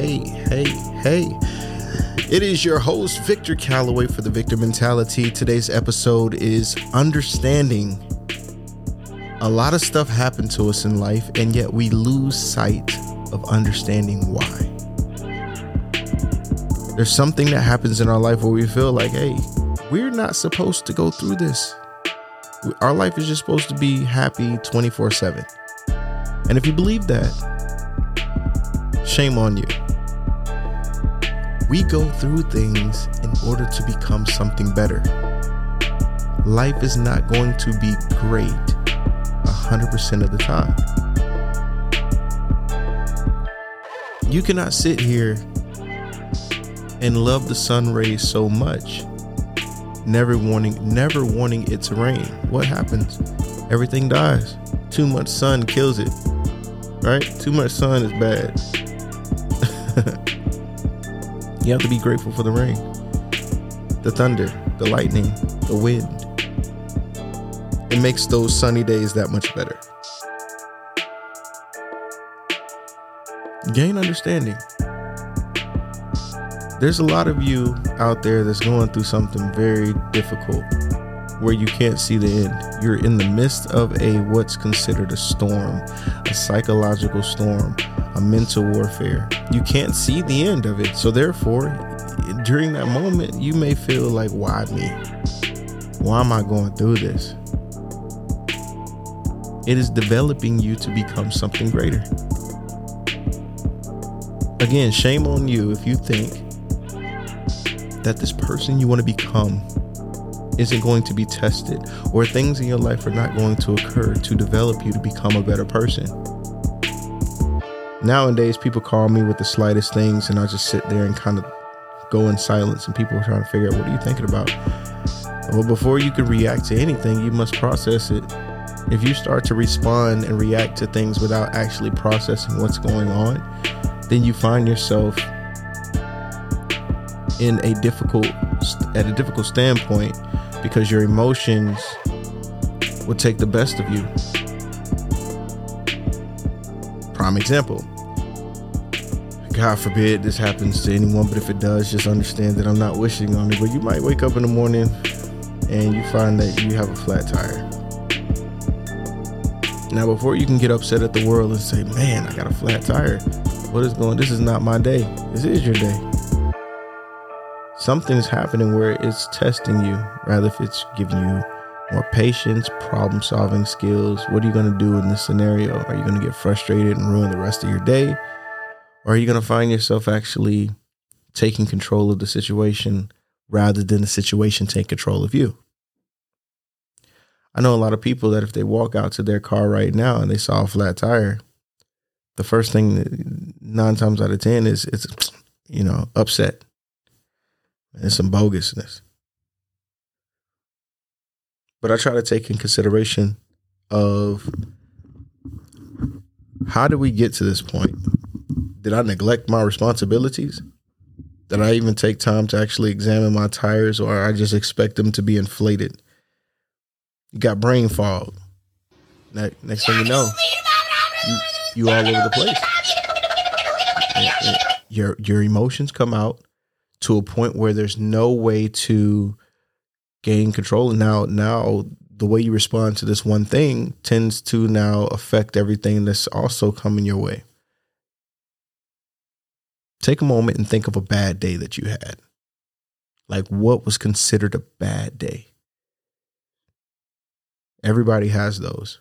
hey, hey, hey. It is your host, Victor Calloway, for the Victor Mentality. Today's episode is Understanding. A lot of stuff happened to us in life, and yet we lose sight of understanding why. There's something that happens in our life where we feel like, hey, we're not supposed to go through this. Our life is just supposed to be happy 24 7. And if you believe that, shame on you. We go through things in order to become something better. Life is not going to be great 100% of the time. You cannot sit here and love the sun rays so much, never wanting never wanting it to rain. What happens? Everything dies. Too much sun kills it right? Too much sun is bad. You have to be grateful for the rain, the thunder, the lightning, the wind. It makes those sunny days that much better. Gain understanding. There's a lot of you out there that's going through something very difficult where you can't see the end. You're in the midst of a what's considered a storm, a psychological storm, a mental warfare. You can't see the end of it. So therefore, during that moment, you may feel like, why me? Why am I going through this? It is developing you to become something greater. Again, shame on you if you think that this person you want to become isn't going to be tested, or things in your life are not going to occur to develop you to become a better person. Nowadays, people call me with the slightest things, and I just sit there and kind of go in silence, and people are trying to figure out what are you thinking about. Well, before you can react to anything, you must process it. If you start to respond and react to things without actually processing what's going on, then you find yourself in a difficult at a difficult standpoint because your emotions will take the best of you. Prime example. God forbid this happens to anyone, but if it does, just understand that I'm not wishing on it. But you might wake up in the morning and you find that you have a flat tire. Now, before you can get upset at the world and say, man, I got a flat tire, what is going This is not my day. This is your day something's happening where it's testing you, rather if it's giving you more patience, problem solving skills. What are you going to do in this scenario? Are you going to get frustrated and ruin the rest of your day? Or are you going to find yourself actually taking control of the situation rather than the situation take control of you? I know a lot of people that if they walk out to their car right now and they saw a flat tire, the first thing nine times out of 10 is it's, you know, upset and some bogusness. But I try to take in consideration of how did we get to this point? Did I neglect my responsibilities? Did I even take time to actually examine my tires or I just expect them to be inflated? You got brain fog. Next thing you know, you, you all over the place. Your your emotions come out to a point where there's no way to gain control. And now, now the way you respond to this one thing tends to now affect everything that's also coming your way. Take a moment and think of a bad day that you had. Like what was considered a bad day? Everybody has those.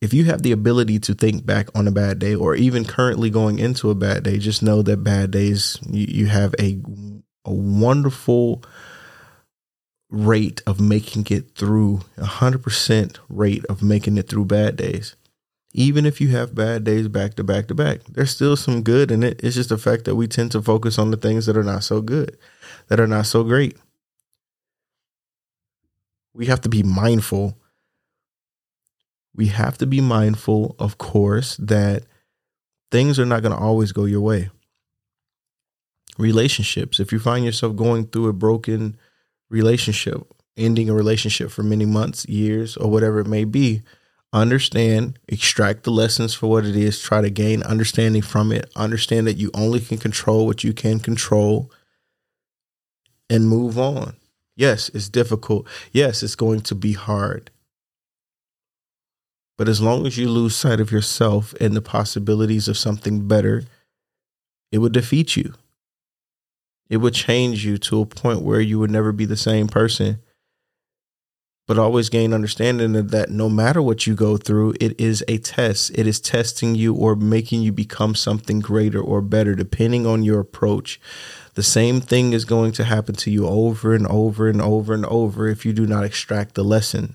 if you have the ability to think back on a bad day or even currently going into a bad day, just know that bad days, you, you have a, a wonderful rate of making it through, a 100% rate of making it through bad days. Even if you have bad days back to back to back, there's still some good in it. It's just the fact that we tend to focus on the things that are not so good, that are not so great. We have to be mindful we have to be mindful, of course, that things are not going to always go your way. Relationships, if you find yourself going through a broken relationship, ending a relationship for many months, years, or whatever it may be, understand, extract the lessons for what it is, try to gain understanding from it, understand that you only can control what you can control, and move on. Yes, it's difficult. Yes, it's going to be hard. But as long as you lose sight of yourself and the possibilities of something better, it would defeat you. It would change you to a point where you would never be the same person but always gain understanding that no matter what you go through, it is a test. It is testing you or making you become something greater or better, depending on your approach. The same thing is going to happen to you over and over and over and over if you do not extract the lesson.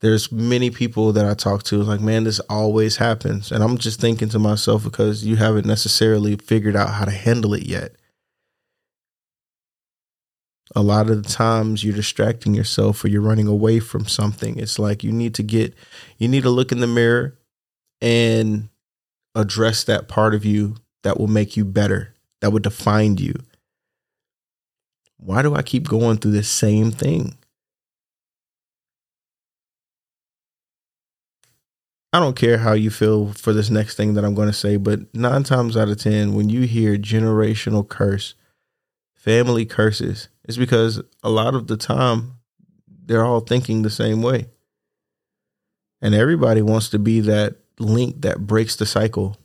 There's many people that I talk to like, man, this always happens. And I'm just thinking to myself because you haven't necessarily figured out how to handle it yet a lot of the times you're distracting yourself or you're running away from something. It's like you need to get, you need to look in the mirror and address that part of you that will make you better, that would define you. Why do I keep going through this same thing? I don't care how you feel for this next thing that I'm going to say, but nine times out of 10, when you hear generational curse, family curses, it's because a lot of the time they're all thinking the same way. And everybody wants to be that link that breaks the cycle.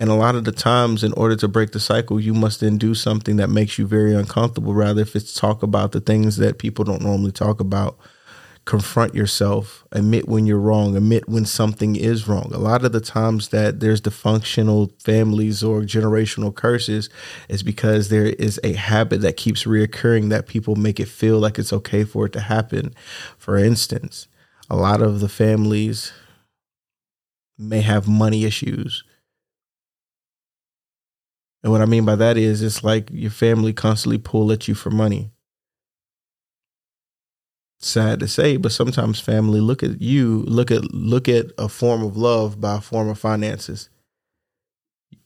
And a lot of the times, in order to break the cycle, you must then do something that makes you very uncomfortable. Rather, if it's talk about the things that people don't normally talk about, confront yourself, admit when you're wrong, admit when something is wrong. A lot of the times that there's dysfunctional families or generational curses is because there is a habit that keeps reoccurring that people make it feel like it's okay for it to happen. For instance, a lot of the families may have money issues. And what I mean by that is it's like your family constantly pull at you for money sad to say, but sometimes family look at you, look at look at a form of love by a form of finances.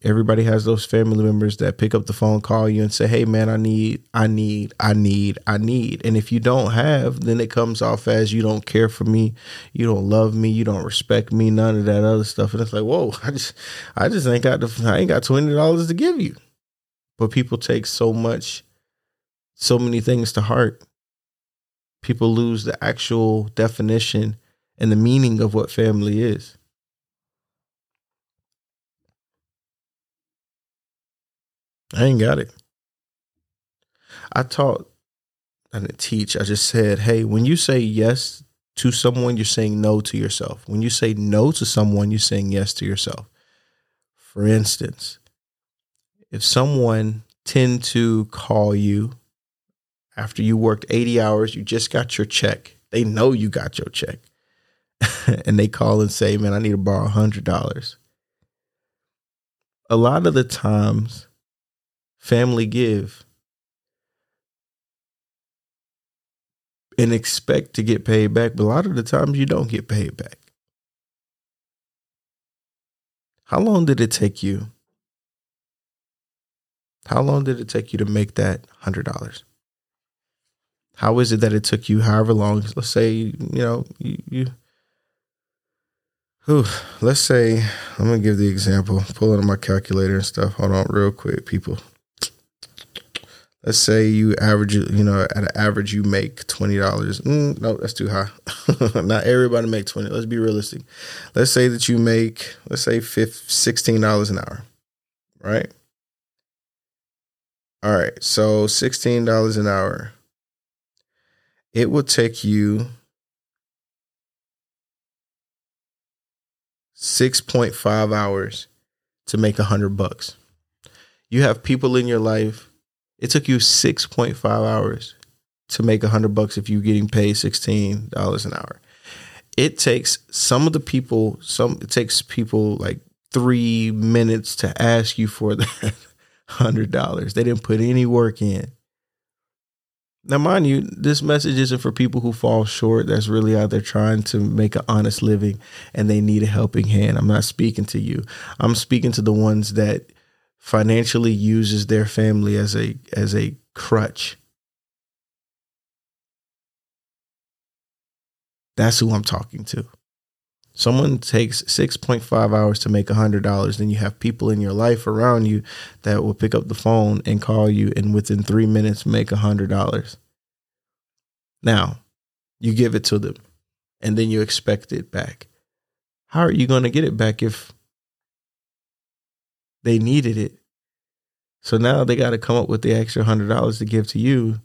Everybody has those family members that pick up the phone, call you, and say, "Hey, man, I need, I need, I need, I need." And if you don't have, then it comes off as you don't care for me, you don't love me, you don't respect me, none of that other stuff. And it's like, whoa, I just, I just ain't got the, I ain't got twenty dollars to give you. But people take so much, so many things to heart people lose the actual definition and the meaning of what family is. I ain't got it. I taught, I didn't teach, I just said, hey, when you say yes to someone, you're saying no to yourself. When you say no to someone, you're saying yes to yourself. For instance, if someone tend to call you after you worked 80 hours, you just got your check. They know you got your check. and they call and say, Man, I need to borrow $100. A lot of the times, family give and expect to get paid back, but a lot of the times you don't get paid back. How long did it take you? How long did it take you to make that $100? How is it that it took you however long? Let's say you know you. you Whew, let's say I'm gonna give the example. Pull out my calculator and stuff. Hold on, real quick, people. Let's say you average, you know, at an average you make twenty dollars. Mm, no, that's too high. Not everybody make twenty. Let's be realistic. Let's say that you make, let's say, sixteen dollars an hour, right? All right, so sixteen dollars an hour it will take you 6.5 hours to make a hundred bucks. You have people in your life. It took you 6.5 hours to make a hundred bucks if you're getting paid $16 an hour. It takes some of the people, some it takes people like three minutes to ask you for that hundred dollars. They didn't put any work in. Now, mind you, this message isn't for people who fall short. That's really out there trying to make an honest living and they need a helping hand. I'm not speaking to you. I'm speaking to the ones that financially uses their family as a as a crutch. That's who I'm talking to. Someone takes 6.5 hours to make $100, then you have people in your life around you that will pick up the phone and call you and within three minutes make $100. Now, you give it to them and then you expect it back. How are you going to get it back if they needed it? So now they got to come up with the extra $100 to give to you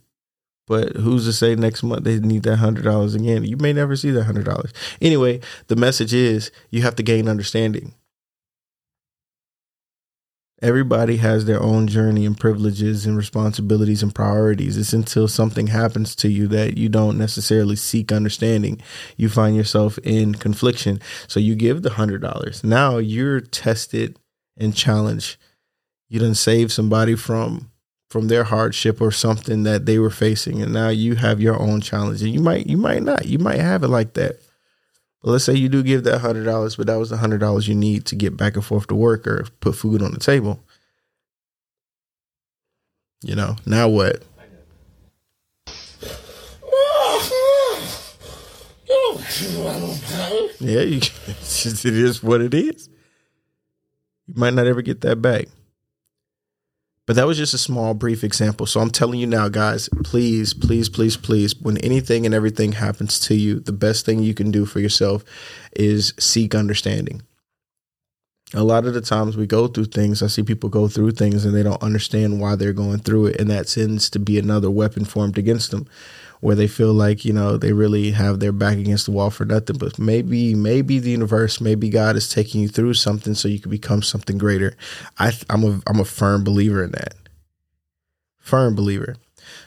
but who's to say next month they need that hundred dollars again? You may never see that hundred dollars. Anyway, the message is you have to gain understanding. Everybody has their own journey and privileges and responsibilities and priorities. It's until something happens to you that you don't necessarily seek understanding. You find yourself in confliction. So you give the hundred dollars. Now you're tested and challenged. You done save somebody from from their hardship or something that they were facing and now you have your own challenge and you might you might not you might have it like that. But let's say you do give that hundred dollars but that was the hundred dollars you need to get back and forth to work or put food on the table. You know now what? Yeah you, it is what it is. You might not ever get that back but that was just a small, brief example. So I'm telling you now, guys, please, please, please, please, when anything and everything happens to you, the best thing you can do for yourself is seek understanding. A lot of the times we go through things, I see people go through things and they don't understand why they're going through it. And that tends to be another weapon formed against them where they feel like you know they really have their back against the wall for nothing. But maybe maybe the universe maybe god is taking you through something so you can become something greater. I i'm a i'm a firm believer in that. Firm believer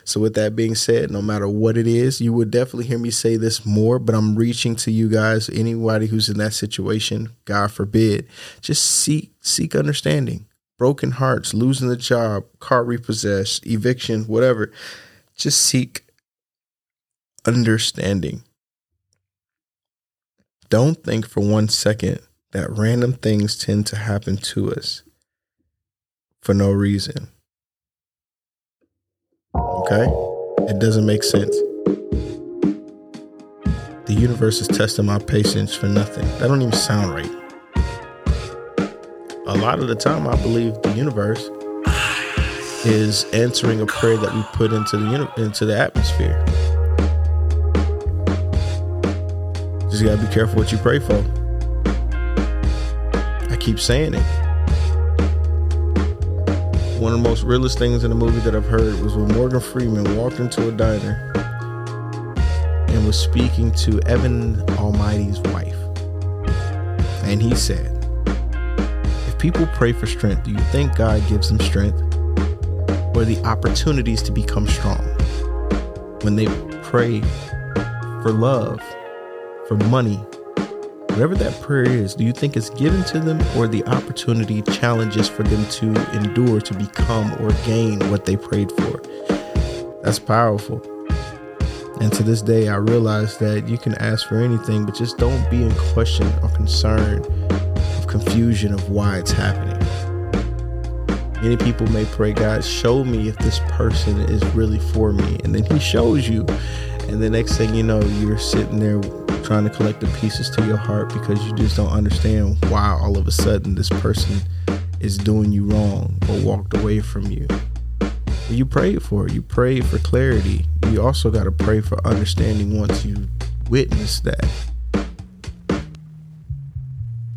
so with that being said no matter what it is you would definitely hear me say this more but i'm reaching to you guys anybody who's in that situation god forbid just seek seek understanding broken hearts losing the job car repossessed eviction whatever just seek understanding. Don't think for one second that random things tend to happen to us for no reason. Okay? It doesn't make sense. The universe is testing my patience for nothing. That don't even sound right. A lot of the time, I believe the universe is answering a prayer that we put into the into the atmosphere. Just gotta be careful what you pray for. I keep saying it. One of the most realest things in the movie that I've heard was when Morgan Freeman walked into a diner and was speaking to Evan Almighty's wife. And he said, If people pray for strength, do you think God gives them strength or the opportunities to become strong? When they pray for love, for money, whatever that prayer is, do you think it's given to them or the opportunity challenges for them to endure to become or gain what they prayed for? That's powerful. And to this day, I realize that you can ask for anything, but just don't be in question or concern of confusion of why it's happening. Many people may pray, God, show me if this person is really for me. And then He shows you. And the next thing you know, you're sitting there trying to collect the pieces to your heart because you just don't understand why all of a sudden this person is doing you wrong or walked away from you. You pray for it. You pray for clarity. You also got to pray for understanding once you witness that.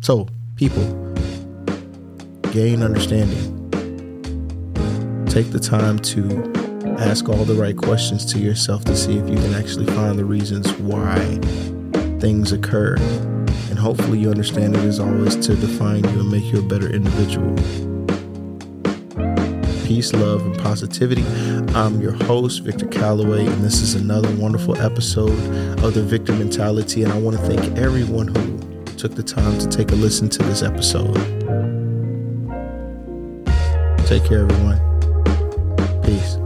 So, people, gain understanding. Take the time to ask all the right questions to yourself to see if you can actually find the reasons why things occur. And hopefully, you understand it is always to define you and make you a better individual. Peace, love, and positivity. I'm your host, Victor Calloway, and this is another wonderful episode of the Victor Mentality. And I want to thank everyone who took the time to take a listen to this episode. Take care, everyone. Peace.